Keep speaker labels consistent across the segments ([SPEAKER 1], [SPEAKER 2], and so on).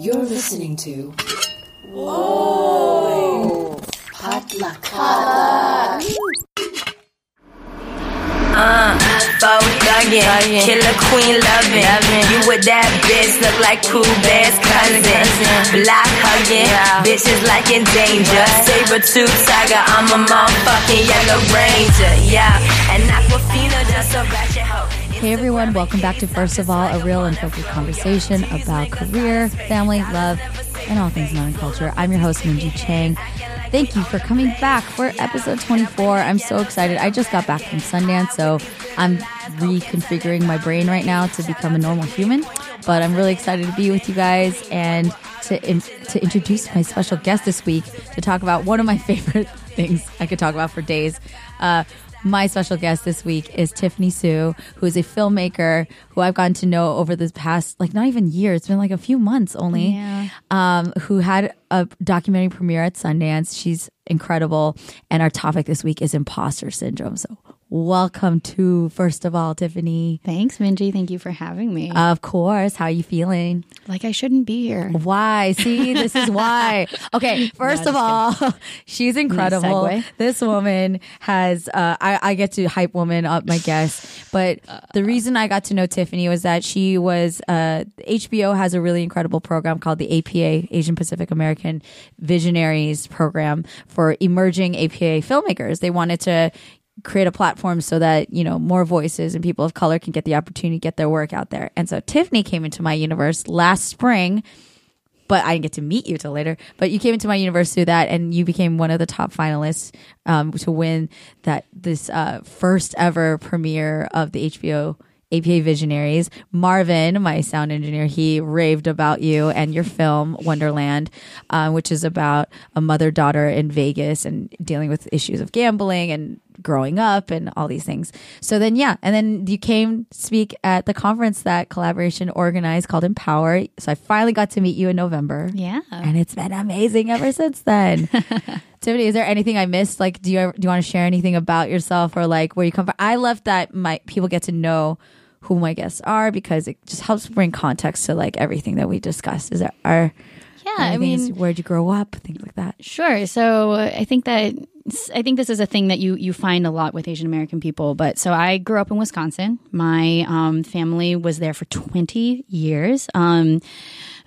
[SPEAKER 1] You're listening to. Whoa! Potluck. Potluck.
[SPEAKER 2] Uh, thuggin', killer queen lovin'. You with that bitch look like cool bear's cousin. Block hugging, bitches like in danger. Saber tooth tiger, I'm a motherfucking yellow ranger. Yeah, and Aquafina just a.
[SPEAKER 3] Hey everyone, welcome back to First of All, a real and focused conversation about career, family, love, and all things modern culture. I'm your host, Minji Chang. Thank you for coming back for episode 24. I'm so excited. I just got back from Sundance, so I'm reconfiguring my brain right now to become a normal human. But I'm really excited to be with you guys and to in, to introduce my special guest this week to talk about one of my favorite things I could talk about for days. Uh, my special guest this week is Tiffany Sue, who is a filmmaker who I've gotten to know over this past, like, not even year. It's been like a few months only.
[SPEAKER 4] Yeah.
[SPEAKER 3] Um, who had a documentary premiere at Sundance. She's incredible. And our topic this week is imposter syndrome. So, welcome to, first of all, Tiffany.
[SPEAKER 4] Thanks, Minji. Thank you for having me.
[SPEAKER 3] Of course. How are you feeling?
[SPEAKER 4] like I shouldn't be here.
[SPEAKER 3] Why? See, this is why. Okay, first of all, she's incredible. This woman has. Uh, I, I get to hype woman up my guest, but the reason I got to know Tiffany was that she was. Uh, HBO has a really incredible program called the APA Asian Pacific American Visionaries Program for emerging APA filmmakers. They wanted to create a platform so that you know more voices and people of color can get the opportunity to get their work out there. And so Tiffany came into my universe last spring, but I didn't get to meet you till later. But you came into my universe through that, and you became one of the top finalists um, to win that this uh, first ever premiere of the HBO. APA Visionaries. Marvin, my sound engineer, he raved about you and your film Wonderland, uh, which is about a mother daughter in Vegas and dealing with issues of gambling and growing up and all these things. So then, yeah, and then you came speak at the conference that collaboration organized called Empower. So I finally got to meet you in November.
[SPEAKER 4] Yeah.
[SPEAKER 3] And it's been amazing ever since then. Tiffany, is there anything I missed? Like, do you do you want to share anything about yourself or like where you come from? I love that my people get to know who my guests are because it just helps bring context to like everything that we discussed. Is there are
[SPEAKER 4] Yeah, I mean,
[SPEAKER 3] where'd you grow up? Things like that.
[SPEAKER 4] sure. So I think that I think this is a thing that you you find a lot with Asian American people. But so I grew up in Wisconsin. My um, family was there for twenty years. Um,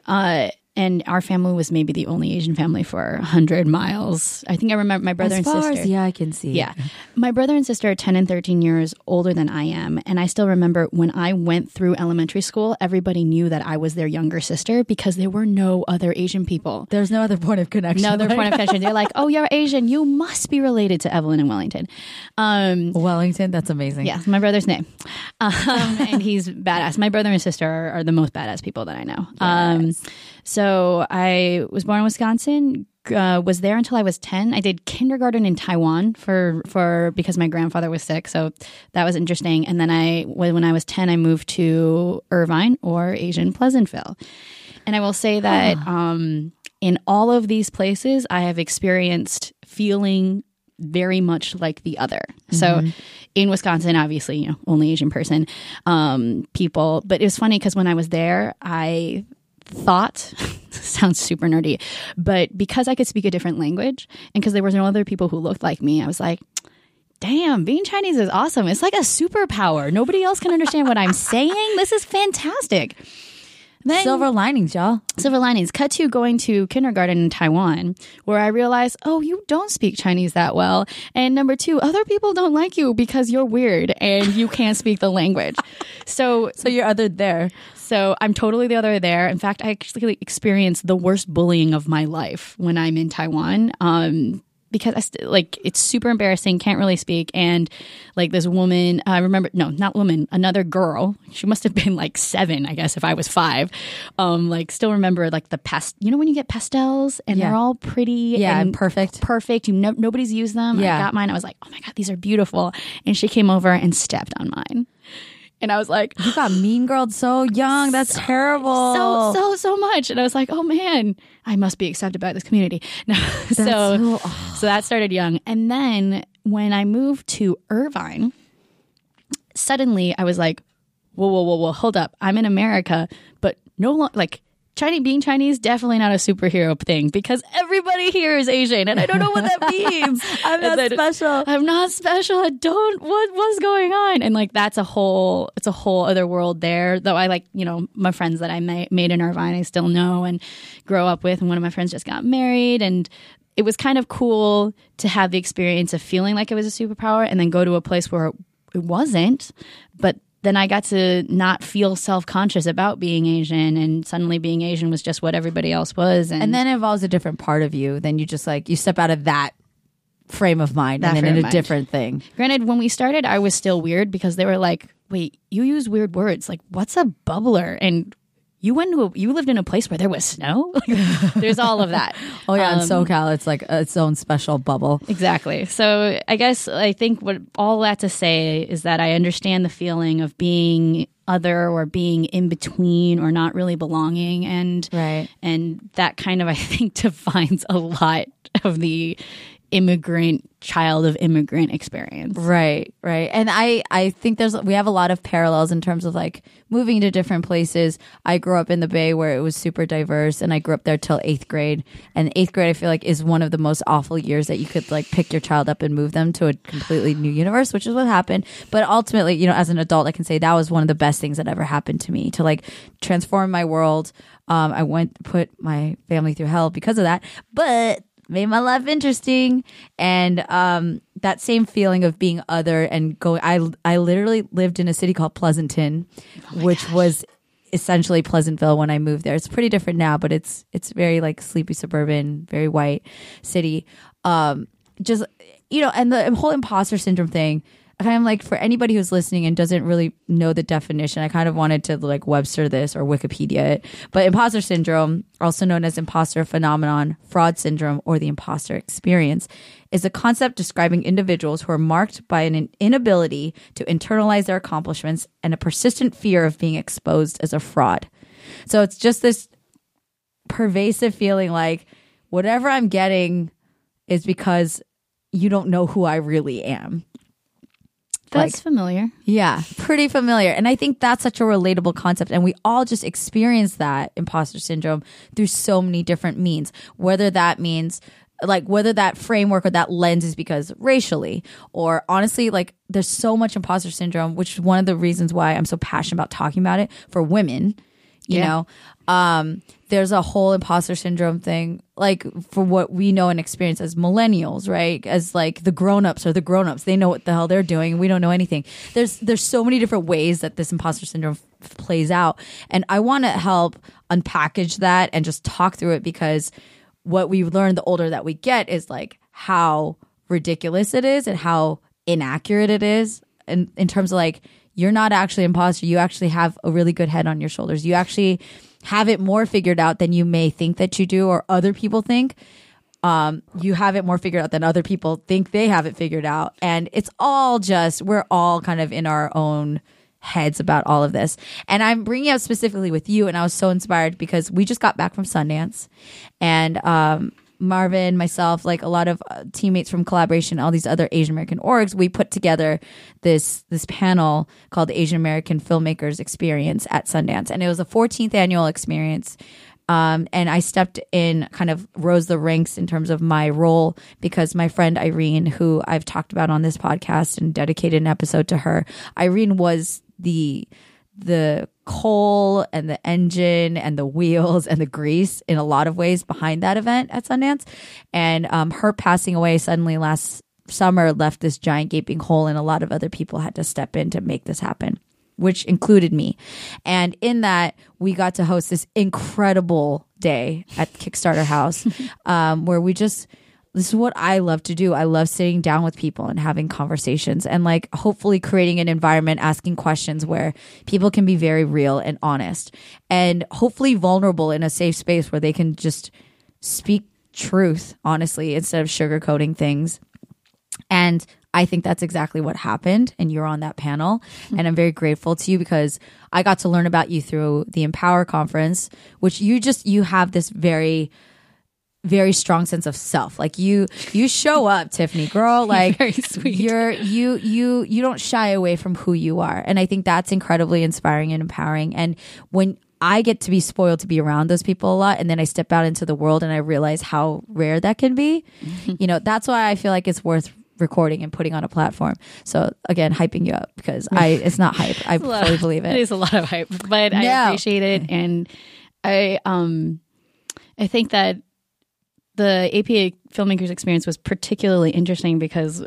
[SPEAKER 4] uh, and our family was maybe the only Asian family for 100 miles. I think I remember my brother
[SPEAKER 3] as
[SPEAKER 4] and sister.
[SPEAKER 3] as yeah, I can see.
[SPEAKER 4] Yeah. My brother and sister are 10 and 13 years older than I am. And I still remember when I went through elementary school, everybody knew that I was their younger sister because there were no other Asian people.
[SPEAKER 3] There's no other point of connection.
[SPEAKER 4] No other point of connection. They're like, oh, you're Asian. You must be related to Evelyn and Wellington. Um,
[SPEAKER 3] Wellington. That's amazing.
[SPEAKER 4] yeah, my brother's name. Um, and he's badass. My brother and sister are, are the most badass people that I know. Um, so I was born in Wisconsin. Uh, was there until I was ten. I did kindergarten in Taiwan for for because my grandfather was sick, so that was interesting. And then I when when I was ten, I moved to Irvine or Asian Pleasantville. And I will say that um, in all of these places, I have experienced feeling very much like the other. So in Wisconsin, obviously, you know, only Asian person, um, people. But it was funny because when I was there, I thought sounds super nerdy, but because I could speak a different language and because there was no other people who looked like me, I was like, damn, being Chinese is awesome. It's like a superpower. Nobody else can understand what I'm saying. This is fantastic. Then
[SPEAKER 3] Silver linings, y'all.
[SPEAKER 4] silver linings. Cut to going to kindergarten in Taiwan, where I realized, oh, you don't speak Chinese that well. And number two, other people don't like you because you're weird and you can't speak the language. So,
[SPEAKER 3] So you're other there.
[SPEAKER 4] So I'm totally the other there. In fact, I actually experienced the worst bullying of my life when I'm in Taiwan. Um, because I st- like it's super embarrassing, can't really speak, and like this woman, I remember no, not woman, another girl. She must have been like seven, I guess, if I was five. Um, like still remember like the past. You know when you get pastels and
[SPEAKER 3] Yeah.
[SPEAKER 4] they're all pretty,
[SPEAKER 3] Yeah, and perfect.
[SPEAKER 4] perfect. You no- nobody's used them.
[SPEAKER 3] Yeah.
[SPEAKER 4] I got mine. I was like, oh my god, these are beautiful. And she came over and stepped on mine, and I was like,
[SPEAKER 3] You got mean girled so young. That's terrible.
[SPEAKER 4] so so so much and i was like oh man i must be accepted by this community no, so
[SPEAKER 3] so-
[SPEAKER 4] so that started young and then when i moved to irvine suddenly i was like whoa whoa whoa whoa hold up i'm in america but no lo- like Chinese being Chinese definitely not a superhero thing because everybody here is Asian and I don't know what that means.
[SPEAKER 3] I'm not special.
[SPEAKER 4] I'm not special. I don't what what's going on? And like that's a whole it's a whole other world there. Though I like, you know, my friends that I ma- made in Irvine I still know and grow up with and one of my friends just got married and it was kind of cool to have the experience of feeling like it was a superpower and then go to a place where it wasn't, but then I got to not feel self conscious about being Asian, and suddenly being Asian was just what everybody else was. And,
[SPEAKER 3] and then it involves a different part of you. Then you just like you step out of that frame of mind
[SPEAKER 4] That
[SPEAKER 3] and then in a
[SPEAKER 4] mind.
[SPEAKER 3] different thing.
[SPEAKER 4] Granted, when we started, I was still weird because they were like, "Wait, you use weird words. Like, what's a bubbler?" And you went to a, you lived in a place where there was snow. There's all of that.
[SPEAKER 3] Oh yeah, in
[SPEAKER 4] Um,
[SPEAKER 3] SoCal, it's like its own special bubble.
[SPEAKER 4] Exactly. So I guess I think what all that to say is that I understand the feeling of being other or being in between or not really belonging and
[SPEAKER 3] Right.
[SPEAKER 4] and that kind of I think defines a lot of the immigrant child of immigrant experience.
[SPEAKER 3] Right, right. And I I think there's we have a lot of parallels in terms of like moving to different places. I grew up in the Bay where it was super diverse and I grew up there till 8th grade. And 8th grade I feel like is one of the most awful years that you could like pick your child up and move them to a completely new universe, which is what happened. But ultimately, you know, as an adult I can say that was one of the best things that ever happened to me to like transform my world. Um I went put my family through hell because of that. But made my life interesting. And um that same feeling of being other and going i i literally lived in a city called pleasanton which was essentially pleasantville when i moved there. It's pretty different now but it's it's very like sleepy suburban very white city. Um just you know and the whole imposter syndrome thing kind of like for anybody who's listening and doesn't really know the definition, I kind of wanted to like Webster this or Wikipedia it. But imposter syndrome, also known as imposter phenomenon, fraud syndrome, or the imposter experience, is a concept describing individuals who are marked by an inability to internalize their accomplishments and a persistent fear of being exposed as a fraud. So it's just this pervasive feeling like whatever I'm getting is because you don't know who I really am.
[SPEAKER 4] That's
[SPEAKER 3] Like-
[SPEAKER 4] familiar.
[SPEAKER 3] Yeah, pretty familiar. And I think that's such a relatable concept. And we all just experience that imposter syndrome through so many different means, whether that means like whether that framework or that lens is because racially or honestly like there's so much imposter syndrome which is one of the reasons why i'm so passionate about talking about it for women you
[SPEAKER 4] Yeah.
[SPEAKER 3] know? Um there's a whole imposter syndrome thing like for what we know and experience as millennials right? As like the grown-ups or the grown-ups. They know what the hell they're doing. And we don't know anything. There's there's so many different ways that this imposter syndrome f- plays out. And i want to help unpackage that and just talk through it because what we learn the older that we get is like how ridiculous it is and how inaccurate it is in, in terms of like you're not actually imposter. You actually have a really good head on your shoulders. You actually have it more figured out than you may think that you do or other people think. Um, you have it more figured out than other people think they have it figured out. And it's all just we're all kind of in our own heads about all of this. And i'm bringing up specifically with you and i was so inspired because we just got back from sundance. And um, marvin myself like a lot of uh, teammates from collaboration all these other asian american orgs we put together this this panel called the asian american filmmakers experience at sundance. And it was a 14th annual experience. Um, and I stepped in, kind of rose the ranks in terms of my role because my friend Irene, who I've talked about on this podcast and dedicated an episode to her, Irene was the the coal and the engine and the wheels and the grease in a lot of ways behind that event at Sundance. And um, her passing away suddenly last summer left this giant gaping hole, and a lot of other people had to step in to make this happen which included me. And in that, we got to host this incredible day at Kickstarter House, um, where we just, this is what I love to do. I love sitting down with people and having conversations and like hopefully creating an environment, asking questions where people can be very real and honest and hopefully vulnerable in a safe space where they can just speak truth, honestly, instead of sugarcoating things. And I think that's exactly what happened. And you're on that panel. Mm-hmm. And I'm very grateful to you because I got to learn about you through the Empower conference, which you just, you have this very, very strong sense of self. Like you, you show up, Tiffany girl. Like you're, you, you, you don't shy away from who you are. And I think that's incredibly inspiring and empowering. And when I get to be spoiled to be around those people a lot. And then I step out into the world and I realize how rare that can be. you know, that's why I feel like it's worth recording and putting on a platform. So again, hyping you up because I, it's not hype. I fully believe
[SPEAKER 4] It
[SPEAKER 3] it.
[SPEAKER 4] is a lot of hype, but I appreciate it, and I um, I think that the APA filmmakers experience was particularly interesting because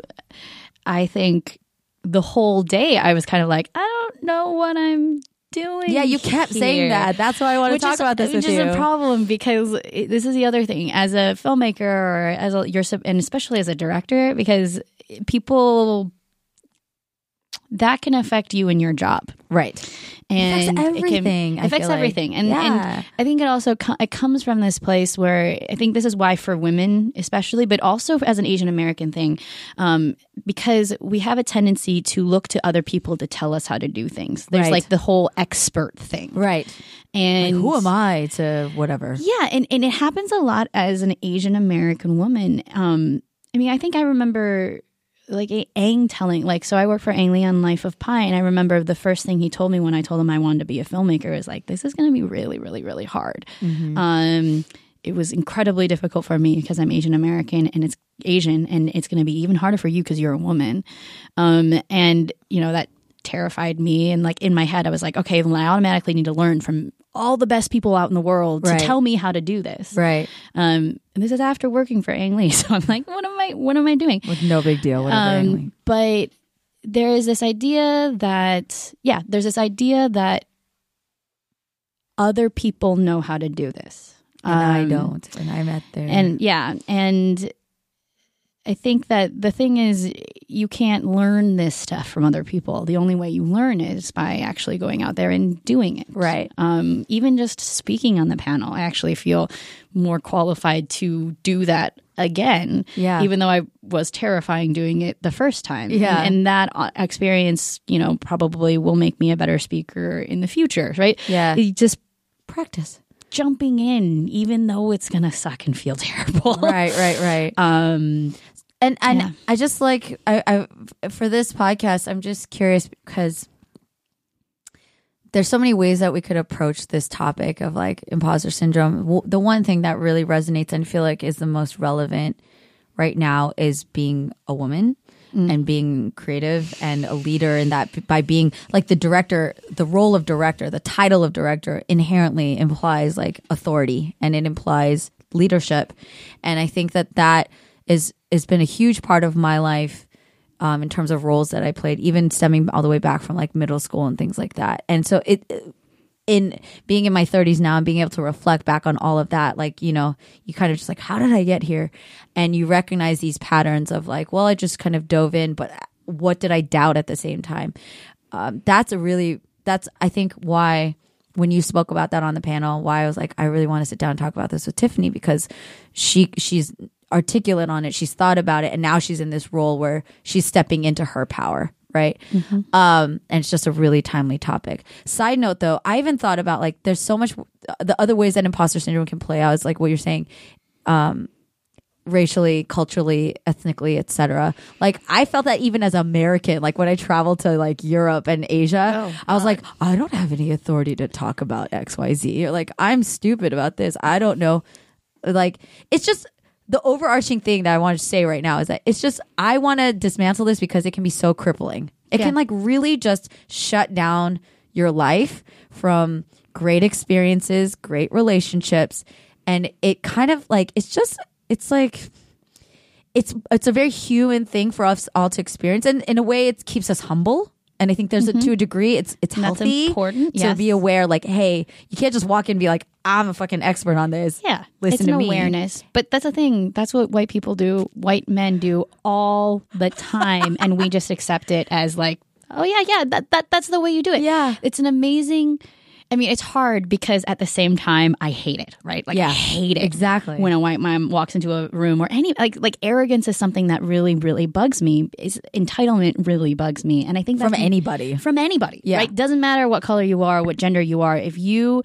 [SPEAKER 4] I think the whole day I was kind of like, I don't know what I'm doing.
[SPEAKER 3] Yeah, you kept saying that. That's why I want to talk
[SPEAKER 4] is,
[SPEAKER 3] about this
[SPEAKER 4] which is
[SPEAKER 3] you.
[SPEAKER 4] a problem because it, this is the other thing as a filmmaker or as a you're and especially as a director because people that can affect you in your job
[SPEAKER 3] right.
[SPEAKER 4] and
[SPEAKER 3] Affects
[SPEAKER 4] it
[SPEAKER 3] everything,
[SPEAKER 4] can affects
[SPEAKER 3] feel like.
[SPEAKER 4] everything and,
[SPEAKER 3] Yeah.
[SPEAKER 4] and i think it also co- it comes from this place where i think this is why for women especially but also as an asian american thing um, because we have a tendency to look to other people to tell us how to do things there's
[SPEAKER 3] Right.
[SPEAKER 4] like the whole expert thing
[SPEAKER 3] Right.
[SPEAKER 4] and
[SPEAKER 3] Who am I to whatever?
[SPEAKER 4] yeah, and, and it happens a lot as an Asian American woman. Um, I mean, I think I remember like a Ang telling like so I work for Ang Lee on Life of Pi, and I remember the first thing he told me when I told him I wanted to be a filmmaker is like, this is going to be really, really, really hard. Um, it was incredibly difficult for me because I'm Asian American and it's Asian, and it's going to be even harder for you because you're a woman. Um, and you know that terrified me, and like in my head, I was like, okay, then I automatically need to learn from all the best people out in the world
[SPEAKER 3] Right.
[SPEAKER 4] to tell me how to do this.
[SPEAKER 3] Right.
[SPEAKER 4] Um, and this is after working for Ang Lee, so I'm like, what am I? What am I doing?
[SPEAKER 3] With no big deal. Whatever.
[SPEAKER 4] Um, but there is this idea that, yeah, there's this idea that other people know how to do this.
[SPEAKER 3] And I
[SPEAKER 4] Um,
[SPEAKER 3] don't. And I'm at there.
[SPEAKER 4] And yeah, and I think that the thing is, you can't learn this stuff from other people. The only way you learn is by actually going out there and doing it.
[SPEAKER 3] Right.
[SPEAKER 4] Um, even just speaking on the panel, I actually feel more qualified to do that again.
[SPEAKER 3] Yeah.
[SPEAKER 4] Even though I was terrifying doing it the first time.
[SPEAKER 3] Yeah.
[SPEAKER 4] And, and that uh, experience, you know, probably will make me a better speaker in the future, right?
[SPEAKER 3] Yeah.
[SPEAKER 4] You Just
[SPEAKER 3] practice.
[SPEAKER 4] jumping in, even though it's going to suck and feel terrible.
[SPEAKER 3] Right. Right. Right.
[SPEAKER 4] Um,
[SPEAKER 3] and and
[SPEAKER 4] Yeah.
[SPEAKER 3] I just like I, I for this podcast, I'm just curious because there's so many ways that we could approach this topic of like imposter syndrome. The one thing that really resonates and feel like is the most relevant right now is being a woman mm. and being creative and a leader and that by being like the director the role of director the title of director inherently implies like authority and it implies leadership and i think that that is has been a huge part of my life um, in terms of roles that I played, even stemming all the way back from like middle school and things like that. And so it, in being in my 30s now and being able to reflect back on all of that, like, you know, you kind of just like, how did I get here? And you recognize these patterns of like, well, I just kind of dove in, but what did I doubt at the same time? Um, that's a really, that's, I think, why when you spoke about that on the panel, why I was like, I really want to sit down and talk about this with Tiffany because she, she's, articulate on it. She's thought about it and now she's in this role where she's stepping into her power right? Um and it's just a really timely topic. Side note though i even thought about like there's so much the other ways that imposter syndrome can play out is like what you're saying um racially culturally ethnically etc like i felt that even as american like when i traveled to like europe and asia i was like i don't have any authority to talk about xyz or like i'm stupid about this. I don't know. Like it's just the overarching thing that I want to say right now is that it's just I want to dismantle this because it can be so crippling. It
[SPEAKER 4] Yeah.
[SPEAKER 3] can like really just shut down your life from great experiences, great relationships, and it kind of like it's just it's like it's it's a very human thing for us all to experience, and in a way, it keeps us humble. And I think there's a, to a degree, it's it's
[SPEAKER 4] Mm-hmm. That's
[SPEAKER 3] healthy
[SPEAKER 4] important,
[SPEAKER 3] to
[SPEAKER 4] yes.
[SPEAKER 3] be aware. Like, hey, you can't just walk in and be like, I'm a fucking expert on this.
[SPEAKER 4] Yeah,
[SPEAKER 3] listen
[SPEAKER 4] it's
[SPEAKER 3] to
[SPEAKER 4] an
[SPEAKER 3] me.
[SPEAKER 4] awareness. But that's the thing. That's what white people do. White men do all the time, and we just accept it as like, oh yeah, yeah, that that that's the way you do it.
[SPEAKER 3] Yeah.
[SPEAKER 4] it's an amazing. I mean, it's hard because at the same time, I hate it. Right? Like,
[SPEAKER 3] Yeah,
[SPEAKER 4] I hate it
[SPEAKER 3] exactly.
[SPEAKER 4] when a white mom walks into a room or any like like arrogance is something that really really bugs me. Is entitlement really bugs me, and I think that's From
[SPEAKER 3] anybody.
[SPEAKER 4] from anybody.
[SPEAKER 3] Yeah.
[SPEAKER 4] Right? Doesn't matter what color you are, what gender you are. If you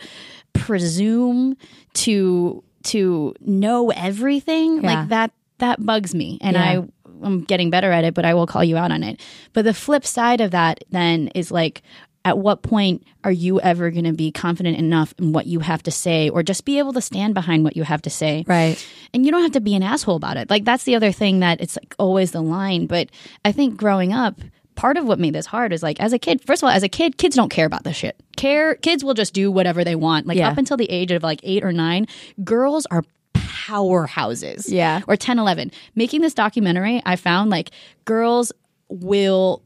[SPEAKER 4] presume to to know everything,
[SPEAKER 3] Yeah.
[SPEAKER 4] like that that bugs me. And
[SPEAKER 3] Yeah.
[SPEAKER 4] I I'm getting better at it, but I will call you out on it. But the flip side of that then is like at what point are you ever going to be confident enough in what you have to say or just be able to stand behind what you have to say?
[SPEAKER 3] Right.
[SPEAKER 4] And you don't have to be an asshole about it. Like that's the other thing that it's like always the line. But I think growing up, part of what made this hard is like as a kid, first of all, as a kid, kids don't care about this shit. Care kids will just do whatever they want. Like
[SPEAKER 3] Yeah.
[SPEAKER 4] up until the age of like eight or nine, girls are powerhouses.
[SPEAKER 3] Yeah.
[SPEAKER 4] Or 10, 11. Making this documentary, I found like girls will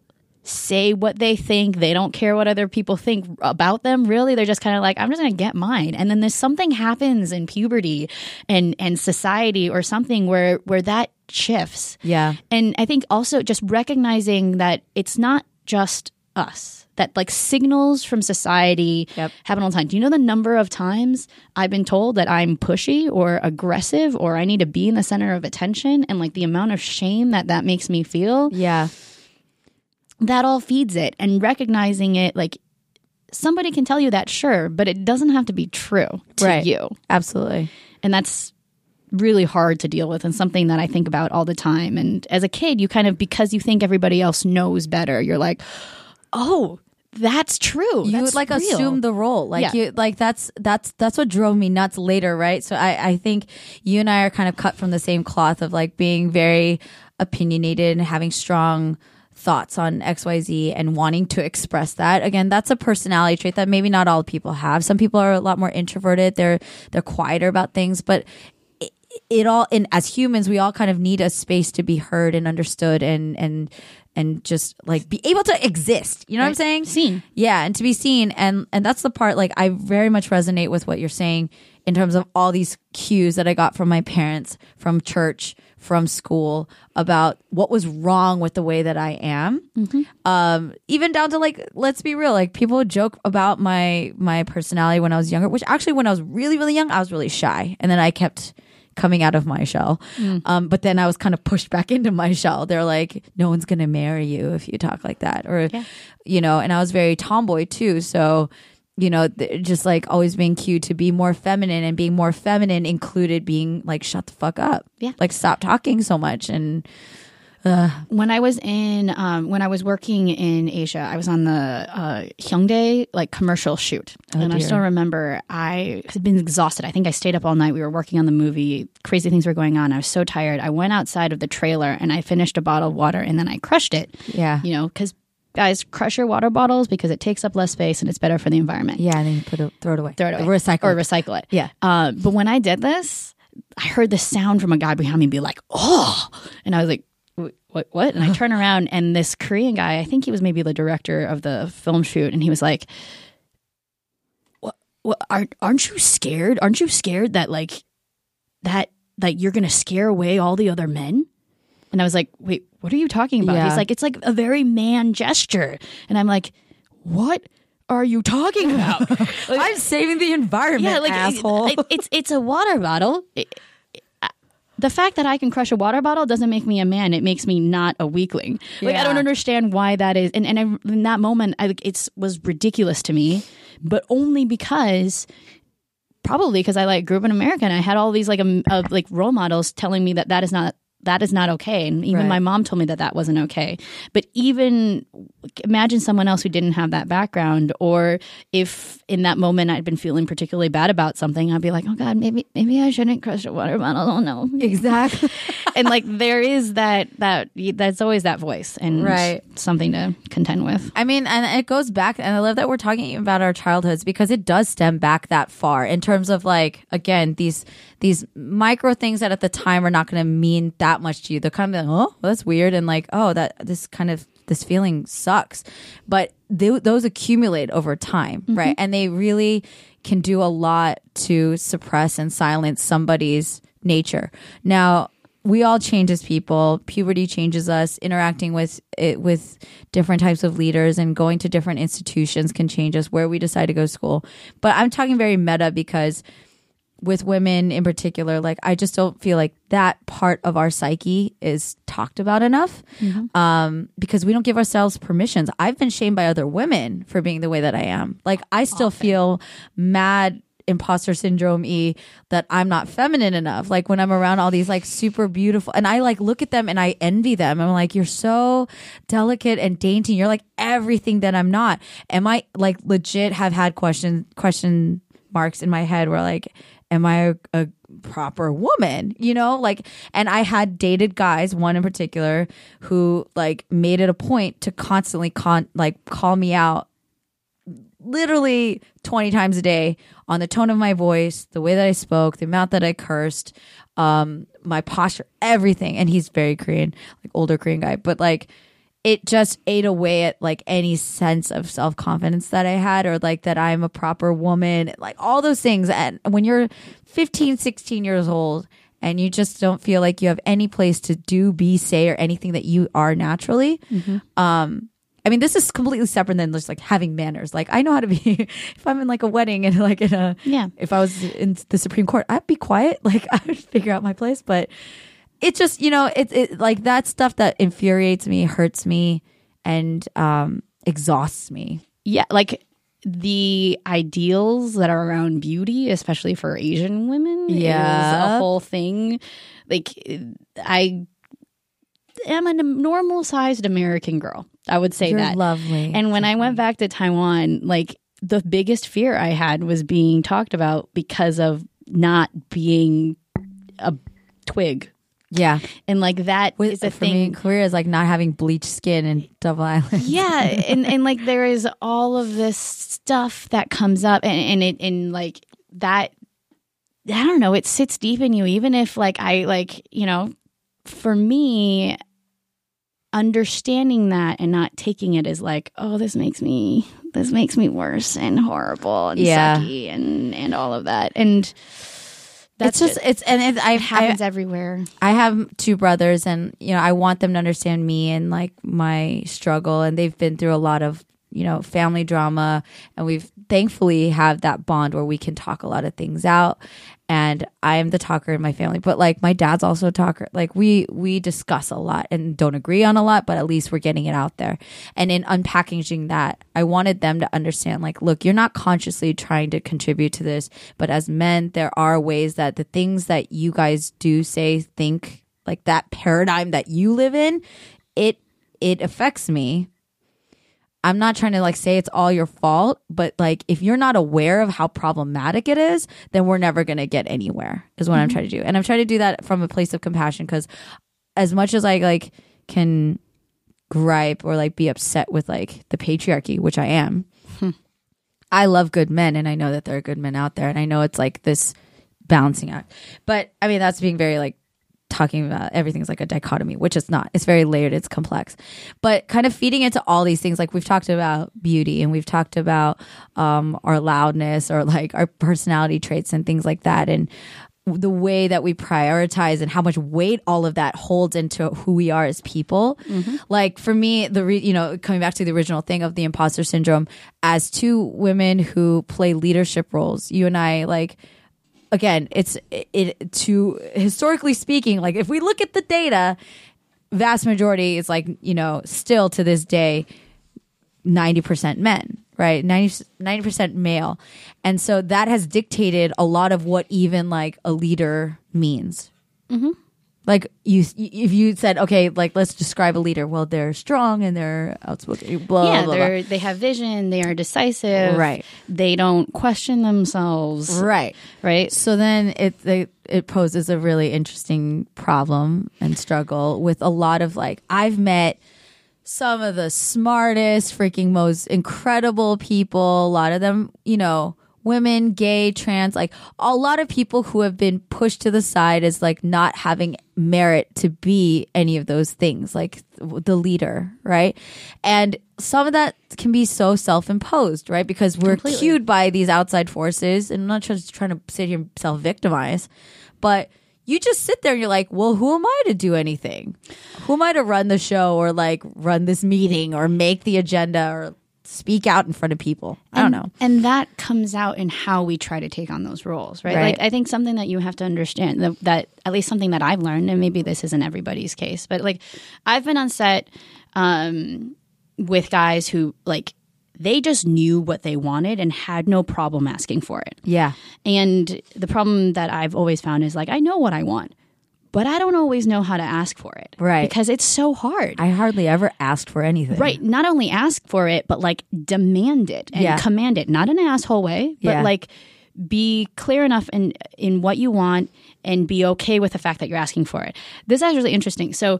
[SPEAKER 4] say what they think. They don't care what other people think about them. Really, they're just kind of like, I'm just going to get mine. And then there's something happens in puberty and and society or something where where that shifts.
[SPEAKER 3] Yeah.
[SPEAKER 4] And I think also just recognizing that it's not just us. That like signals from society
[SPEAKER 3] Yep.
[SPEAKER 4] happen all the time. Do you know the number of times I've been told that I'm pushy or aggressive or I need to be in the center of attention and like the amount of shame that that makes me feel?
[SPEAKER 3] Yeah.
[SPEAKER 4] That all feeds it and recognizing it like somebody can tell you that sure but it doesn't have to be true to
[SPEAKER 3] Right.
[SPEAKER 4] you
[SPEAKER 3] Absolutely.
[SPEAKER 4] and that's really hard to deal with and something that i think about all the time and as a kid you kind of because you think everybody else knows better you're like oh that's true
[SPEAKER 3] you
[SPEAKER 4] That's
[SPEAKER 3] like
[SPEAKER 4] real.
[SPEAKER 3] assume the role like
[SPEAKER 4] Yeah.
[SPEAKER 3] you like that's that's that's what drove me nuts later right so i i think you and i are kind of cut from the same cloth of like being very opinionated and having strong thoughts on xyz and wanting to express that. Again that's a personality trait that maybe not all people have. Some people are a lot more introverted. They're they're quieter about things but it, it all and as humans we all kind of need a space to be heard and understood and and and just like be able to exist. You know what i'm saying?
[SPEAKER 4] Seen.
[SPEAKER 3] yeah and to be seen. And and that's the part like i very much resonate with what you're saying in terms of all these cues that i got from my parents from church from school about what was wrong with the way that i am um even down to like let's be real like people would joke about my my personality when i was younger which actually when i was really really young i was really shy and then i kept coming out of my shell. Um, but then I was kind of pushed back into my shell. They're like, no one's going to marry you if you talk like that. Or, you know, and I was very tomboy too. So, you know, just like always being cued to be more feminine and being more feminine included being like, shut the fuck up.
[SPEAKER 4] Yeah.
[SPEAKER 3] Like, stop talking so much. And
[SPEAKER 4] when I was in um, when I was working in Asia, I was on the uh, Hyundai like commercial shoot, and I still remember I had been exhausted. I think I stayed up all night. We were working on the movie. Crazy things were going on. I was so tired. I went outside of the trailer and I finished a bottle of water, and then I crushed it.
[SPEAKER 3] yeah.
[SPEAKER 4] You know, because guys crush your water bottles because it takes up less space and it's better for the environment.
[SPEAKER 3] Yeah. And then you put it, throw it away.
[SPEAKER 4] Throw it away.
[SPEAKER 3] Recycle.
[SPEAKER 4] or recycle it.
[SPEAKER 3] Yeah.
[SPEAKER 4] Uh, but when I did this, I heard the sound from a guy behind me be like, "Oh," and I was like, "What? What?" And I turn around, and this Korean guy, I think he was maybe the director of the film shoot, and he was like, "What? What? Aren't aren't you scared? Aren't you scared that like that that you're gonna scare away all the other men?" And I was like, "Wait, what are you talking about?"
[SPEAKER 3] Yeah.
[SPEAKER 4] He's like, "It's like a very man gesture," and I'm like, "What?" Are you talking about? Like,
[SPEAKER 3] I'm saving the environment,
[SPEAKER 4] yeah, like
[SPEAKER 3] asshole.
[SPEAKER 4] it- it's it's a water bottle. It- it- the fact that I can crush a water bottle doesn't make me a man. It makes me not a weakling. Like I don't understand why that is. And and I, in that moment, I, it was ridiculous to me, but only because. Probably because I like grew up in America and I had all these like um, uh, like role models telling me that that is not that is not okay, and even
[SPEAKER 3] Right.
[SPEAKER 4] my mom told me that that wasn't okay. But even imagine someone else who didn't have that background, or if in that moment I'd been feeling particularly bad about something, I'd be like, oh God, maybe maybe I shouldn't crush a water bottle." I don't know.
[SPEAKER 3] Oh, exactly.
[SPEAKER 4] and like there is that that that's always that voice and
[SPEAKER 3] Right.
[SPEAKER 4] something to contend with.
[SPEAKER 3] I mean, and it goes back, and I love that we're talking about our childhoods because it does stem back that far in terms of like again these these micro things that at the time are not going to mean that much to you. They're kind of like, oh, well, that's weird, and like, oh, that this kind of this feeling sucks, but th- those accumulate over time, mm-hmm. right? And they really can do a lot to suppress and silence somebody's nature. Now, we all change as people. Puberty changes us. Interacting with it with different types of leaders and going to different institutions can change us. Where we decide to go to school, but I'm talking very meta because with women in particular, like I just don't feel like that part of our psyche is talked about enough um, because we don't give ourselves permissions. I've been shamed by other women for being the way that I am. Like I still feel mad imposter syndrome e that I'm not feminine enough. Like when I'm around all these like super beautiful and I like look at them and I envy them. I'm like, you're so delicate and dainty. You're like everything that I'm not. Am I like legit have had question question marks in my head where like, am I a, a proper woman? You know, like, and I had dated guys, one in particular, who like made it a point to constantly con like call me out literally 20 times a day on the tone of my voice, the way that I spoke, the amount that I cursed, um, my posture, everything. And he's very Korean, like older Korean guy, but like it just ate away at like any sense of self confidence that I had or like that I'm a proper woman, like all those things. And when you're 15, 16 years old, and you just don't feel like you have any place to do, be, say, or anything that you are naturally. Um, I mean, this is completely separate than just like having manners. Like I know how to be. if I'm in like a wedding and like in a
[SPEAKER 4] Yeah.
[SPEAKER 3] If I was in the Supreme Court, I'd be quiet. Like I would figure out my place. But it just you know it's it like that stuff that infuriates me, hurts me, and um exhausts me.
[SPEAKER 4] yeah, like the ideals that are around beauty, especially for Asian women, is
[SPEAKER 3] Yeah.
[SPEAKER 4] a whole thing. Like I am a normal sized American girl. I would say
[SPEAKER 3] You're
[SPEAKER 4] that.
[SPEAKER 3] lovely.
[SPEAKER 4] And when I went back to Taiwan, like the biggest fear I had was being talked about because of not being a twig.
[SPEAKER 3] Yeah,
[SPEAKER 4] And like that is
[SPEAKER 3] with
[SPEAKER 4] a
[SPEAKER 3] for me
[SPEAKER 4] thing.
[SPEAKER 3] Korea is like not having bleached skin and double eyelids.
[SPEAKER 4] yeah and and like there is all of this stuff that comes up and, and it and like that i don't know it sits deep in you even if like i like you know for me understanding that and not taking it as like oh this makes me this makes me worse and horrible and
[SPEAKER 3] Yeah.
[SPEAKER 4] sucky and and all of that and
[SPEAKER 3] it's
[SPEAKER 4] that's
[SPEAKER 3] just
[SPEAKER 4] just
[SPEAKER 3] it's and it, I
[SPEAKER 4] it happens
[SPEAKER 3] I,
[SPEAKER 4] everywhere.
[SPEAKER 3] I have two brothers, and you know I want them to understand me and like my struggle, and they've been through a lot of you know family drama, and we've thankfully have that bond where we can talk a lot of things out. And I am the talker in my family, but like my dad's also a talker. Like we we discuss a lot and don't agree on a lot, but at least we're getting it out there. And in unpackaging that, I wanted them to understand like, look, you're not consciously trying to contribute to this, but as men, there are ways that the things that you guys do say, think, like that paradigm that you live in, it it affects me. I'm not trying to like say it's all your fault, but like if you're not aware of how problematic it is, then we're never going to get anywhere. Is what I'm mm-hmm. trying to do. And I'm trying to do that from a place of compassion cuz as much as I like can gripe or like be upset with like the patriarchy, which I am. Hmm. I love good men and I know that there are good men out there and I know it's like this balancing act. But I mean that's being very like talking about everything's like a dichotomy, which it's not. It's very layered, it's complex. But kind of feeding into all these things like we've talked about beauty and we've talked about um our loudness or like our personality traits and things like that and the way that we prioritize and how much weight all of that holds into who we are as people. Like for me, the re- you know coming back to the original thing of the imposter syndrome, as two women who play leadership roles, you and I like again, it's it, it to historically speaking, like if we look at the data, vast majority is like you know still to this day 90% men right? 90, 90% male. And so that has dictated a lot of what even like a leader means.
[SPEAKER 4] Mm-hmm.
[SPEAKER 3] Like you if you said okay like let's describe a leader well they're strong and they're outspoken blah
[SPEAKER 4] yeah
[SPEAKER 3] blah, blah.
[SPEAKER 4] they're they have vision they are decisive
[SPEAKER 3] Right.
[SPEAKER 4] they don't question themselves
[SPEAKER 3] right
[SPEAKER 4] right
[SPEAKER 3] So then it it, it poses a really interesting problem and struggle with a lot of like I've met some of the smartest, freaking most incredible people. A lot of them, you know, women, gay, trans, like a lot of people who have been pushed to the side as like not having merit to be any of those things, like the leader, right? And some of that can be so self-imposed, right? Because we're
[SPEAKER 4] Completely.
[SPEAKER 3] cued by these outside forces, and I'm not just trying to sit here and self-victimize, but you just sit there and you're like, well, who am I to do anything? Who am I to run the show or like run this meeting or make the agenda or speak out in front of people? I don't know.
[SPEAKER 4] And that comes out in how we try to take on those roles, right?
[SPEAKER 3] Right.
[SPEAKER 4] Like I think something that you have to understand that, that at least something that I've learned, and maybe this isn't everybody's case, but like I've been on set um, with guys who like they just knew what they wanted and had no problem asking for it.
[SPEAKER 3] Yeah.
[SPEAKER 4] And the problem that I've always found is like, I know what I want, but I don't always know how to ask for it.
[SPEAKER 3] Right.
[SPEAKER 4] Because it's so hard.
[SPEAKER 3] I hardly ever asked for anything.
[SPEAKER 4] Right. Not only ask for it, but like demand it and
[SPEAKER 3] Yeah.
[SPEAKER 4] command it. Not in an asshole way, but
[SPEAKER 3] Yeah.
[SPEAKER 4] like be clear enough in in what you want and be okay with the fact that you're asking for it. This is really interesting. So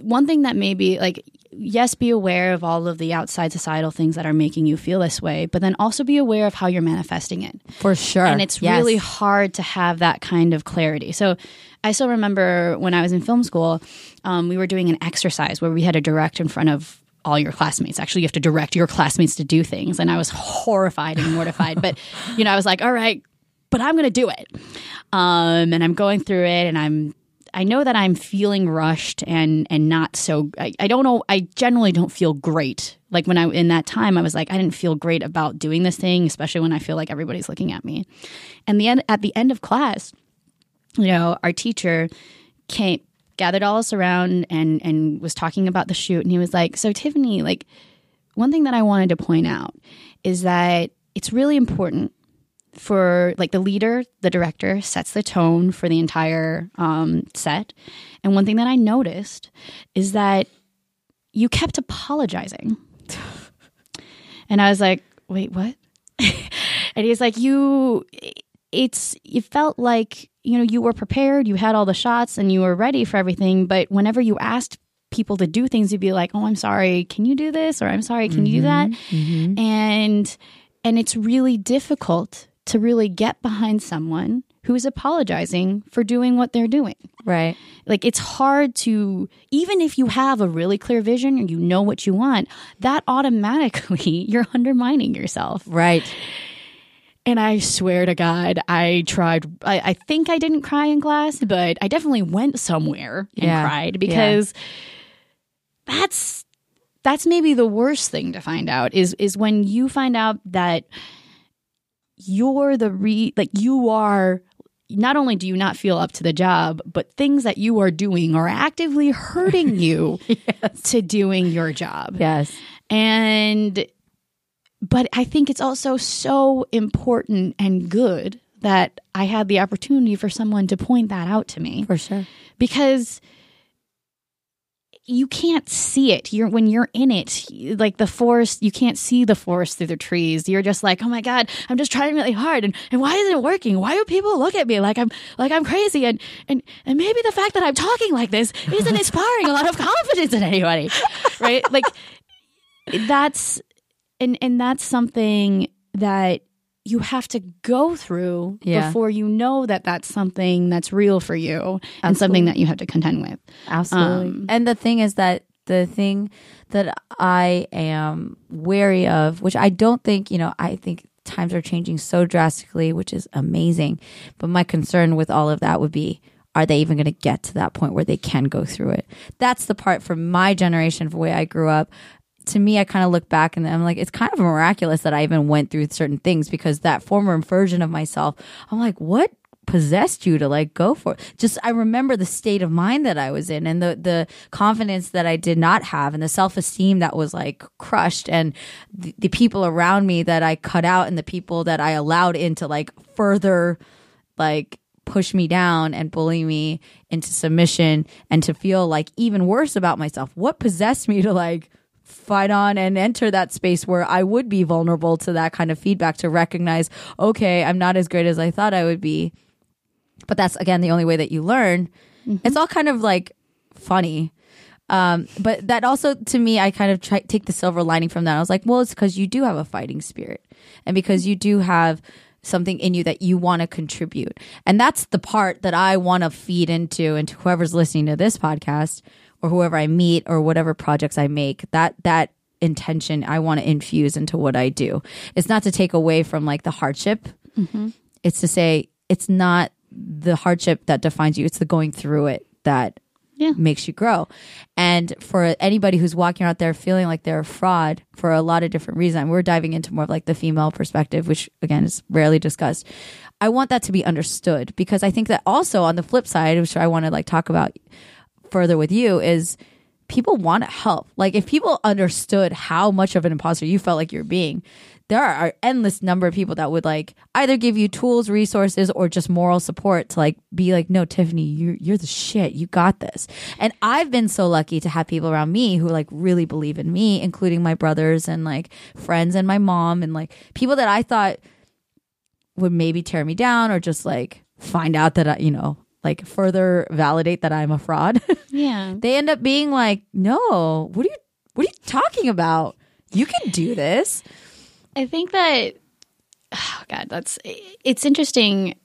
[SPEAKER 4] one thing that maybe like yes, be aware of all of the outside societal things that are making you feel this way, but then also be aware of how you're manifesting it.
[SPEAKER 3] For sure.
[SPEAKER 4] And it's
[SPEAKER 3] Yes.
[SPEAKER 4] really hard to have that kind of clarity. So I still remember when I was in film school, um, we were doing an exercise where we had to direct in front of all your classmates. Actually, you have to direct your classmates to do things. And I was horrified and mortified. but, you know, I was like, all right, but I'm going to do it. Um, and I'm going through it and I'm I know that I'm feeling rushed and and not so. I, I don't know. I generally don't feel great. Like when I in that time, I was like, I didn't feel great about doing this thing, especially when I feel like everybody's looking at me. And the end at the end of class, you know, our teacher came gathered all us around and and was talking about the shoot, and he was like, "So Tiffany, like one thing that I wanted to point out is that it's really important for like the leader, the director sets the tone for the entire um, set. And one thing that I noticed is that you kept apologizing. and I was like, wait, what? and he's like, you, it's, it felt like, you know, you were prepared, you had all the shots and you were ready for everything. But whenever you asked people to do things, you'd be like, oh, I'm sorry, can you do this? Or I'm sorry, can you do that? Mm-hmm. Mm-hmm. And, and it's really difficult to really get behind someone who's apologizing for doing what they're doing.
[SPEAKER 3] Right.
[SPEAKER 4] Like it's hard to even if you have a really clear vision and you know what you want, that automatically you're undermining yourself.
[SPEAKER 3] Right.
[SPEAKER 4] And I swear to God, I tried. I, I think I didn't cry in class, but I definitely went somewhere and
[SPEAKER 3] Yeah.
[SPEAKER 4] cried because that's that's maybe the worst thing to find out is is when you find out that you're the re like you are not only do you not feel up to the job, but things that you are doing are actively hurting you to doing your job.
[SPEAKER 3] Yes.
[SPEAKER 4] And but I think it's also so important and good that I had the opportunity for someone to point that out to me
[SPEAKER 3] For sure.
[SPEAKER 4] because you can't see it. You're when you're in it, like the forest, you can't see the forest through the trees. You're just like, oh my god, I'm just trying really hard, and, and why isn't it working? Why do people look at me like I'm like I'm crazy? And and and maybe the fact that I'm talking like this isn't inspiring a lot of confidence in anybody, right? Like that's and and that's something that you have to go through
[SPEAKER 3] Yeah.
[SPEAKER 4] before you know that that's something that's real for you and something that you have to contend with.
[SPEAKER 3] Absolutely.
[SPEAKER 4] Um,
[SPEAKER 3] and the thing is that the thing that I am wary of, which I don't think, you know, I think times are changing so drastically, which is amazing. But my concern with all of that would be are they even going to get to that point where they can go through it? That's the part for my generation, from the way I grew up. To me, I kind of look back and I'm like, it's kind of miraculous that I even went through certain things because that former version of myself, I'm like, what possessed you to like go for it. Just I remember the state of mind that I was in and the the confidence that I did not have and the self-esteem that was like crushed and the, the people around me that I cut out and the people that I allowed into like further like push me down and bully me into submission and to feel like even worse about myself. What possessed me to like fight on and enter that space where I would be vulnerable to that kind of feedback to recognize, okay, I'm not as great as I thought I would be. But that's again the only way that you learn. It's all kind of like funny. Um, but that also to me, I kind of try, take the silver lining from that. I was like, well, it's because you do have a fighting spirit and because you do have something in you that you want to contribute. And that's the part that I want to feed into and to whoever's listening to this podcast or whoever I meet or whatever projects I make, that, that intention I want to infuse into what I do. It's not to take away from like the hardship. Mm-hmm. It's to say it's not the hardship that defines you. It's the going through it that
[SPEAKER 4] Yeah.
[SPEAKER 3] makes you grow. And for anybody who's walking out there feeling like they're a fraud for a lot of different reasons, we're diving into more of like the female perspective, which again is rarely discussed. I want that to be understood because I think that also on the flip side, which I want to like talk about further with you, is people want to help. Like if people understood how much of an imposter you felt like you're being, there are endless number of people that would like either give you tools, resources, or just moral support to like be like, no, Tiffany, you're you're the shit. You got this. And I've been so lucky to have people around me who like really believe in me, including my brothers and like friends and my mom and like people that I thought would maybe tear me down or just like find out that I, you know, like further validate that I'm a fraud.
[SPEAKER 4] Yeah.
[SPEAKER 3] they end up being like, "No, what are you what are you talking about? You can do this."
[SPEAKER 4] I think that oh god, that's it's interesting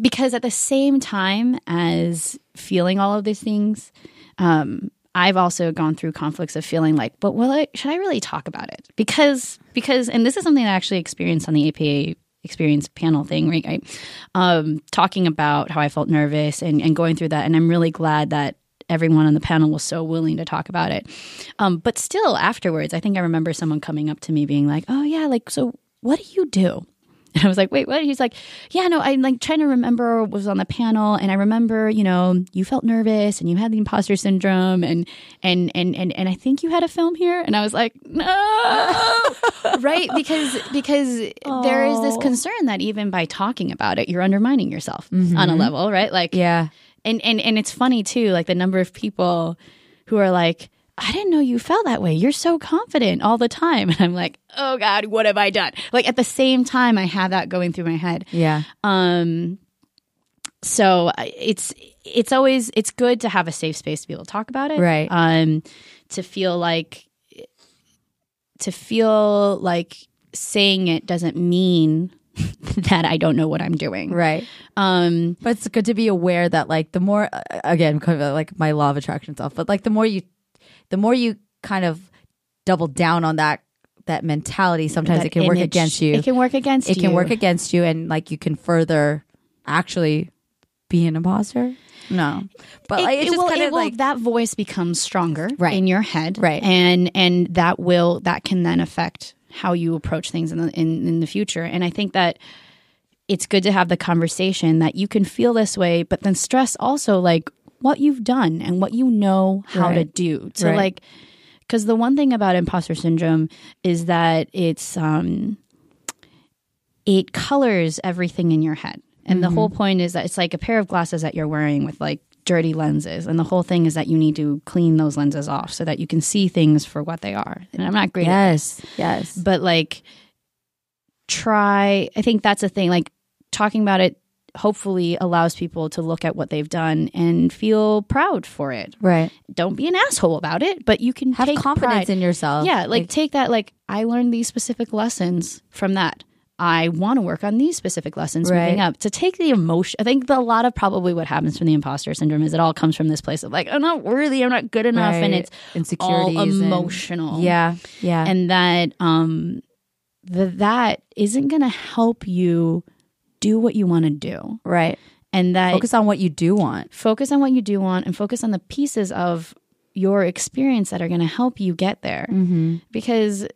[SPEAKER 4] because at the same time as feeling all of these things, um, I've also gone through conflicts of feeling like, but will I, should I really talk about it? Because because and this is something I actually experienced on the APA experience panel thing, right? right? Um, talking about how I felt nervous and, and going through that, and I'm really glad that everyone on the panel was so willing to talk about it. Um, but still, afterwards, I think I remember someone coming up to me being like, "Oh yeah, like so, what do you do?" And I was like, wait, what? He's like, yeah, no, I'm like trying to remember was on the panel. And I remember, you know, you felt nervous and you had the imposter syndrome and, and, and, and, and I think you had a film here. And I was like, no, right. Because, because there is this concern that even by talking about it, you're undermining yourself on a mm-hmm. level, right? Like,
[SPEAKER 3] Yeah.
[SPEAKER 4] and, and, and it's funny too, like the number of people who are like, I didn't know you felt that way. You're so confident all the time. And I'm like, oh God, what have I done? Like at the same time, I have that going through my head.
[SPEAKER 3] Yeah.
[SPEAKER 4] Um, so it's it's always it's good to have a safe space to be able to talk about it,
[SPEAKER 3] Right.
[SPEAKER 4] Um, to feel like to feel like saying it doesn't mean that I don't know what I'm doing,
[SPEAKER 3] Right.
[SPEAKER 4] Um,
[SPEAKER 3] But it's good to be aware that like the more uh, again kind of like my law of attraction stuff, but like the more you the more you kind of double down on that that mentality, sometimes
[SPEAKER 4] that
[SPEAKER 3] it can work against you.
[SPEAKER 4] It can work against you.
[SPEAKER 3] It
[SPEAKER 4] you.
[SPEAKER 3] can work against you and like you can further actually be an imposter. No. But
[SPEAKER 4] It-
[SPEAKER 3] like it's
[SPEAKER 4] it
[SPEAKER 3] just
[SPEAKER 4] will-
[SPEAKER 3] kind
[SPEAKER 4] it
[SPEAKER 3] of
[SPEAKER 4] will-
[SPEAKER 3] like
[SPEAKER 4] that voice becomes stronger
[SPEAKER 3] Right.
[SPEAKER 4] in your head,
[SPEAKER 3] Right.
[SPEAKER 4] And and that will that can then affect how you approach things in the in, in the future. And I think that it's good to have the conversation that you can feel this way, but then stress also like what you've done and what you know how to do to
[SPEAKER 3] Right.
[SPEAKER 4] like because the one thing about imposter syndrome is that it's um it colors everything in your head. And the whole point is that it's like a pair of glasses that you're wearing with like dirty lenses. And the whole thing is that you need to clean those lenses off so that you can see things for what they are. And I'm not great at
[SPEAKER 3] yes, yes.
[SPEAKER 4] but like try i think that's a thing like talking about it hopefully allows people to look at what they've done and feel proud for it
[SPEAKER 3] Right.
[SPEAKER 4] don't be an asshole about it but you can
[SPEAKER 3] Have confidence
[SPEAKER 4] pride.
[SPEAKER 3] in yourself.
[SPEAKER 4] yeah like, take that like i learned these specific lessons from that i want to work on these specific lessons moving up to take the emotion i think the, a lot of probably what happens from the imposter syndrome is it all comes from this place of like i'm not worthy i'm not good enough and it's
[SPEAKER 3] insecurities
[SPEAKER 4] all
[SPEAKER 3] and-
[SPEAKER 4] emotional
[SPEAKER 3] yeah. Yeah.
[SPEAKER 4] and that um the, that isn't going to help you do what you want to do
[SPEAKER 3] right.
[SPEAKER 4] and that
[SPEAKER 3] Focus on what you do want.
[SPEAKER 4] focus on what you do want and focus on the pieces of your experience that are going to help you get there
[SPEAKER 3] Mm-hmm.
[SPEAKER 4] because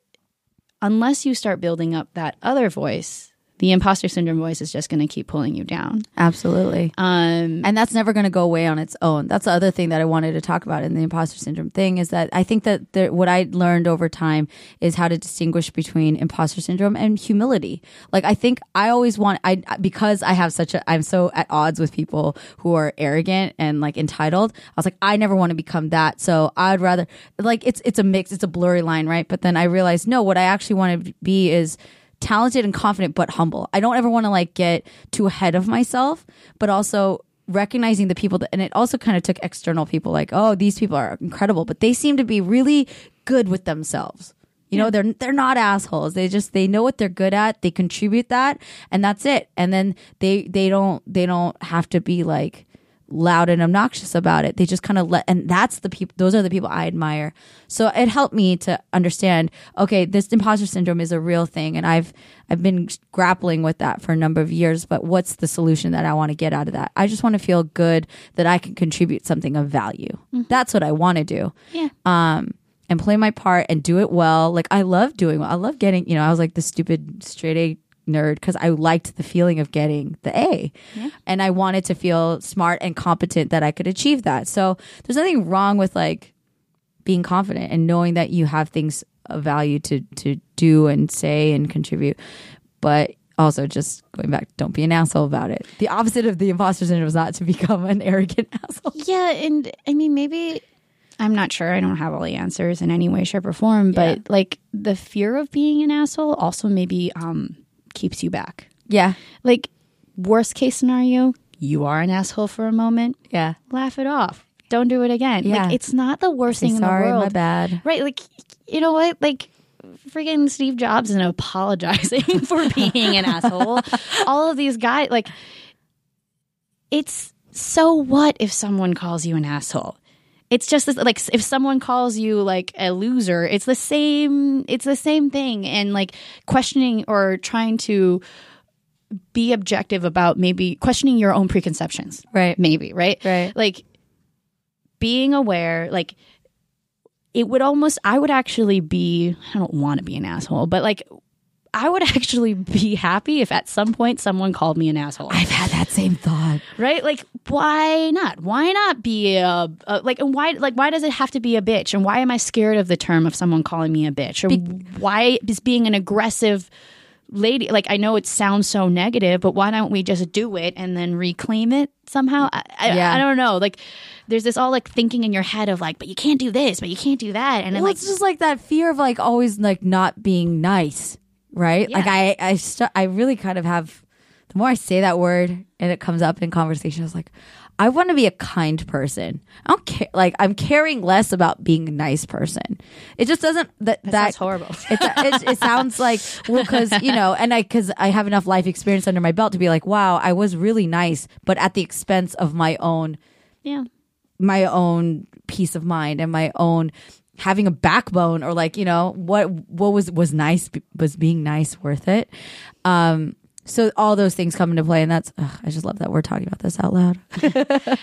[SPEAKER 4] unless you start building up that other voice the imposter syndrome voice is just going to keep pulling you down
[SPEAKER 3] Absolutely.
[SPEAKER 4] um
[SPEAKER 3] and that's never going to go away on its own. That's the other thing that I wanted to talk about in the imposter syndrome thing is that I think that there, what I learned over time is how to distinguish between imposter syndrome and humility. Like I think I always want I because I have such a I'm so at odds with people who are arrogant and like entitled. I was like I never want to become that. So I'd rather like it's it's a mix, it's a blurry line, right? But then I realized no, what I actually want to be is talented and confident but humble. I don't ever want to like get too ahead of myself, but also recognizing the people that and it also kind of took external people like, oh, these people are incredible, but they seem to be really good with themselves. You know, they're they're not assholes. They just they know what they're good at. They contribute that and that's it. And then they they don't they don't have to be like loud and obnoxious about it. They just kind of let, and that's the people, those are the people I admire. So it helped me to understand, okay, this imposter syndrome is a real thing. And I've, I've been grappling with that for a number of years, but what's the solution that I want to get out of that? I just want to feel good that I can contribute something of value. That's what I want to do.
[SPEAKER 4] Yeah.
[SPEAKER 3] Um, and play my part and do it well. Like I love doing well. I love getting, you know, I was like the stupid straight A nerd because I liked the feeling of getting the A. And I wanted to feel smart and competent that I could achieve that. So there's nothing wrong with like being confident and knowing that you have things of value to to do and say and contribute. But also just going back, don't be an asshole about it. The opposite of the imposter syndrome is not to become an arrogant asshole.
[SPEAKER 4] Yeah, and I mean, maybe I'm not sure. I don't have all the answers in any way, shape, or form. But
[SPEAKER 3] Yeah.
[SPEAKER 4] like the fear of being an asshole also maybe um, keeps you back.
[SPEAKER 3] Yeah.
[SPEAKER 4] Like worst case scenario, you are an asshole for a moment.
[SPEAKER 3] Yeah.
[SPEAKER 4] Laugh it off. Don't do it again.
[SPEAKER 3] Yeah.
[SPEAKER 4] Like it's not the worst
[SPEAKER 3] Say
[SPEAKER 4] thing
[SPEAKER 3] sorry,
[SPEAKER 4] in the world.
[SPEAKER 3] my bad.
[SPEAKER 4] Right? Like you know what? Like freaking Steve Jobs and apologizing for being an asshole. All of these guys, like, it's so what if someone calls you an asshole? It's just this, like if someone calls you like a loser, it's the same. It's the same thing, and like questioning or trying to be objective about maybe questioning your own preconceptions
[SPEAKER 3] Right.
[SPEAKER 4] maybe right
[SPEAKER 3] Right.
[SPEAKER 4] like being aware like it would almost i would actually be i don't want to be an asshole but like i would actually be happy if at some point someone called me an asshole.
[SPEAKER 3] I've had that same thought.
[SPEAKER 4] right? Like why not? Why not be a, a like and why like why does it have to be a bitch? And why am i scared of the term of someone calling me a bitch? Or why is being an aggressive lady like i know it sounds so negative but why don't we just do it and then reclaim it somehow? I, I,
[SPEAKER 3] Yeah.
[SPEAKER 4] I don't know. Like there's this all like thinking in your head of like but you can't do this but you can't do that. And
[SPEAKER 3] Well,
[SPEAKER 4] like
[SPEAKER 3] it's just like that fear of like always like not being nice, right? Like I, I, st- I really kind of have. The more I say that word and it comes up in conversation, I was like, I want to be a kind person. I don't care. Like I'm caring less about being a nice person. It just doesn't. That that,
[SPEAKER 4] sounds horrible.
[SPEAKER 3] It, it, it sounds like well, because you know, and I because I have enough life experience under my belt to be like, wow, I was really nice, but at the expense of my own
[SPEAKER 4] yeah
[SPEAKER 3] my own peace of mind and my own having a backbone or like you know what what was was nice was being nice worth it um so all those things come into play and that's ugh, i just love that we're talking about this out loud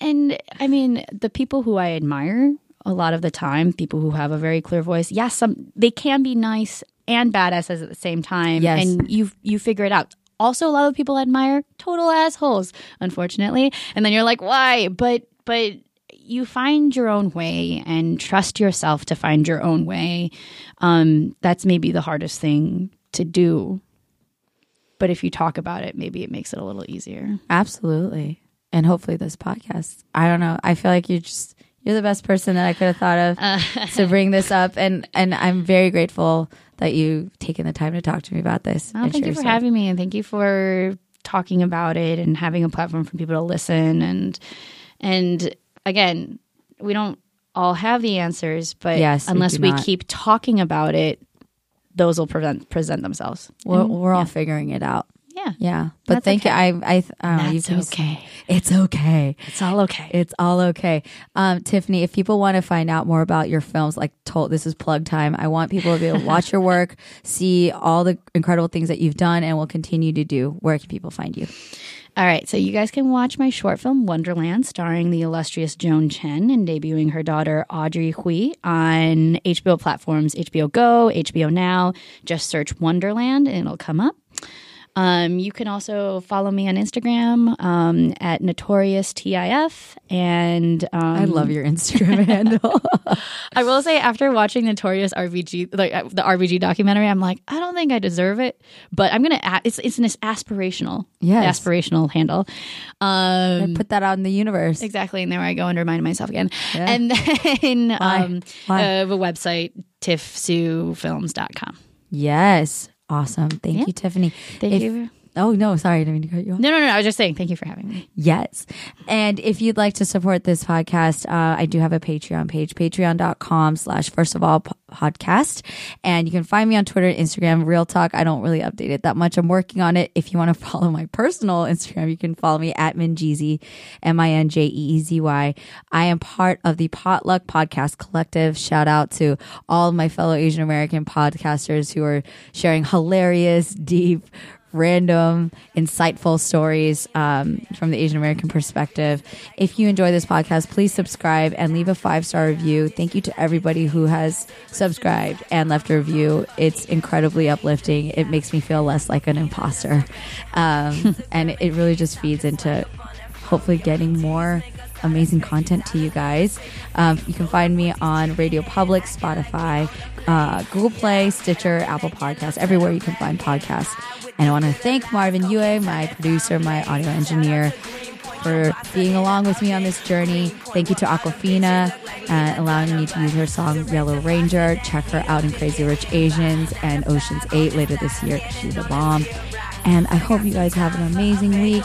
[SPEAKER 4] And I mean, the people who I admire a lot of the time, people who have a very clear voice, yes, some they can be nice and badasses at the same time.
[SPEAKER 3] Yes.
[SPEAKER 4] And you you figure it out. Also, a lot of people I admire total assholes, unfortunately. And then you're like, why? But but you find your own way and trust yourself to find your own way. Um, that's maybe the hardest thing to do. But if you talk about it, maybe it makes it a little easier.
[SPEAKER 3] absolutely and hopefully this podcast i don't know i feel like you're just you're the best person that i could have thought of to bring this up and and i'm very grateful that you've taken the time to talk to me about this
[SPEAKER 4] Well, thank you for having me, and thank you for talking about it and having a platform for people to listen. and And again, we don't all have the answers, but
[SPEAKER 3] Yes,
[SPEAKER 4] unless
[SPEAKER 3] do
[SPEAKER 4] we, keep talking about it, those will present present themselves.
[SPEAKER 3] we're,
[SPEAKER 4] And,
[SPEAKER 3] we're all figuring it out
[SPEAKER 4] yeah,
[SPEAKER 3] yeah but
[SPEAKER 4] That's
[SPEAKER 3] thank
[SPEAKER 4] okay.
[SPEAKER 3] you i i, you
[SPEAKER 4] That's
[SPEAKER 3] just-
[SPEAKER 4] okay.
[SPEAKER 3] it's okay
[SPEAKER 4] It's all okay.
[SPEAKER 3] It's all okay. Um, Tiffany, if people want to find out more about your films, like told this is plug time. I want people to be able to watch your work, see all the incredible things that you've done and will continue to do. Where can people find you?
[SPEAKER 4] All right, so you guys can watch my short film Wonderland, starring the illustrious Joan Chen and debuting her daughter Audrey Hui on HBO platforms HBO Go, HBO Now. Just search Wonderland and it'll come up. Um, you can also follow me on Instagram um, at Notorious TIF. And um,
[SPEAKER 3] I love your Instagram handle.
[SPEAKER 4] I will say, after watching Notorious RBG, like uh, the RBG documentary, I'm like, I don't think I deserve it, but I'm gonna. A- it's it's an aspirational,
[SPEAKER 3] Yes.
[SPEAKER 4] aspirational handle. Um,
[SPEAKER 3] Put that out in the universe.
[SPEAKER 4] exactly, and there I go and remind myself again. And then um,
[SPEAKER 3] Why?
[SPEAKER 4] Uh, the website tiffsuefilms.com.
[SPEAKER 3] Yes. Awesome. Thank
[SPEAKER 4] Yeah.
[SPEAKER 3] you, Tiffany.
[SPEAKER 4] Thank
[SPEAKER 3] If-
[SPEAKER 4] you.
[SPEAKER 3] Oh no, sorry, I didn't mean to cut you off.
[SPEAKER 4] No, no, no. I was just saying, thank you for having me.
[SPEAKER 3] Yes. And if you'd like to support this podcast, uh, I do have a Patreon page, patreon.com slash first of all podcast. And you can find me on Twitter and Instagram, Real Talk. I don't really update it that much. I'm working on it. If you want to follow my personal Instagram, you can follow me at Minjeezy, M-I-N-J-E-E-Z-Y. I am part of the Potluck Podcast Collective. Shout out to all of my fellow Asian American podcasters who are sharing hilarious, deep, random, insightful stories um, from the Asian American perspective. If you enjoy this podcast, please subscribe and leave a five star review. Thank you to everybody who has subscribed and left a review. It's incredibly uplifting. It makes me feel less like an imposter. Um, and it really just feeds into hopefully getting more amazing content to you guys. Um, you can find me on Radio Public, Spotify, uh, Google Play, Stitcher, Apple Podcasts, everywhere you can find podcasts. And I want to thank Marvin Yue, my producer, my audio engineer, for being along with me on this journey. Thank you to Awkwafina, uh, allowing me to use her song Yellow Ranger. Check her out in Crazy Rich Asians and Ocean's 8 later this year. She's a bomb. And I hope you guys have an amazing week.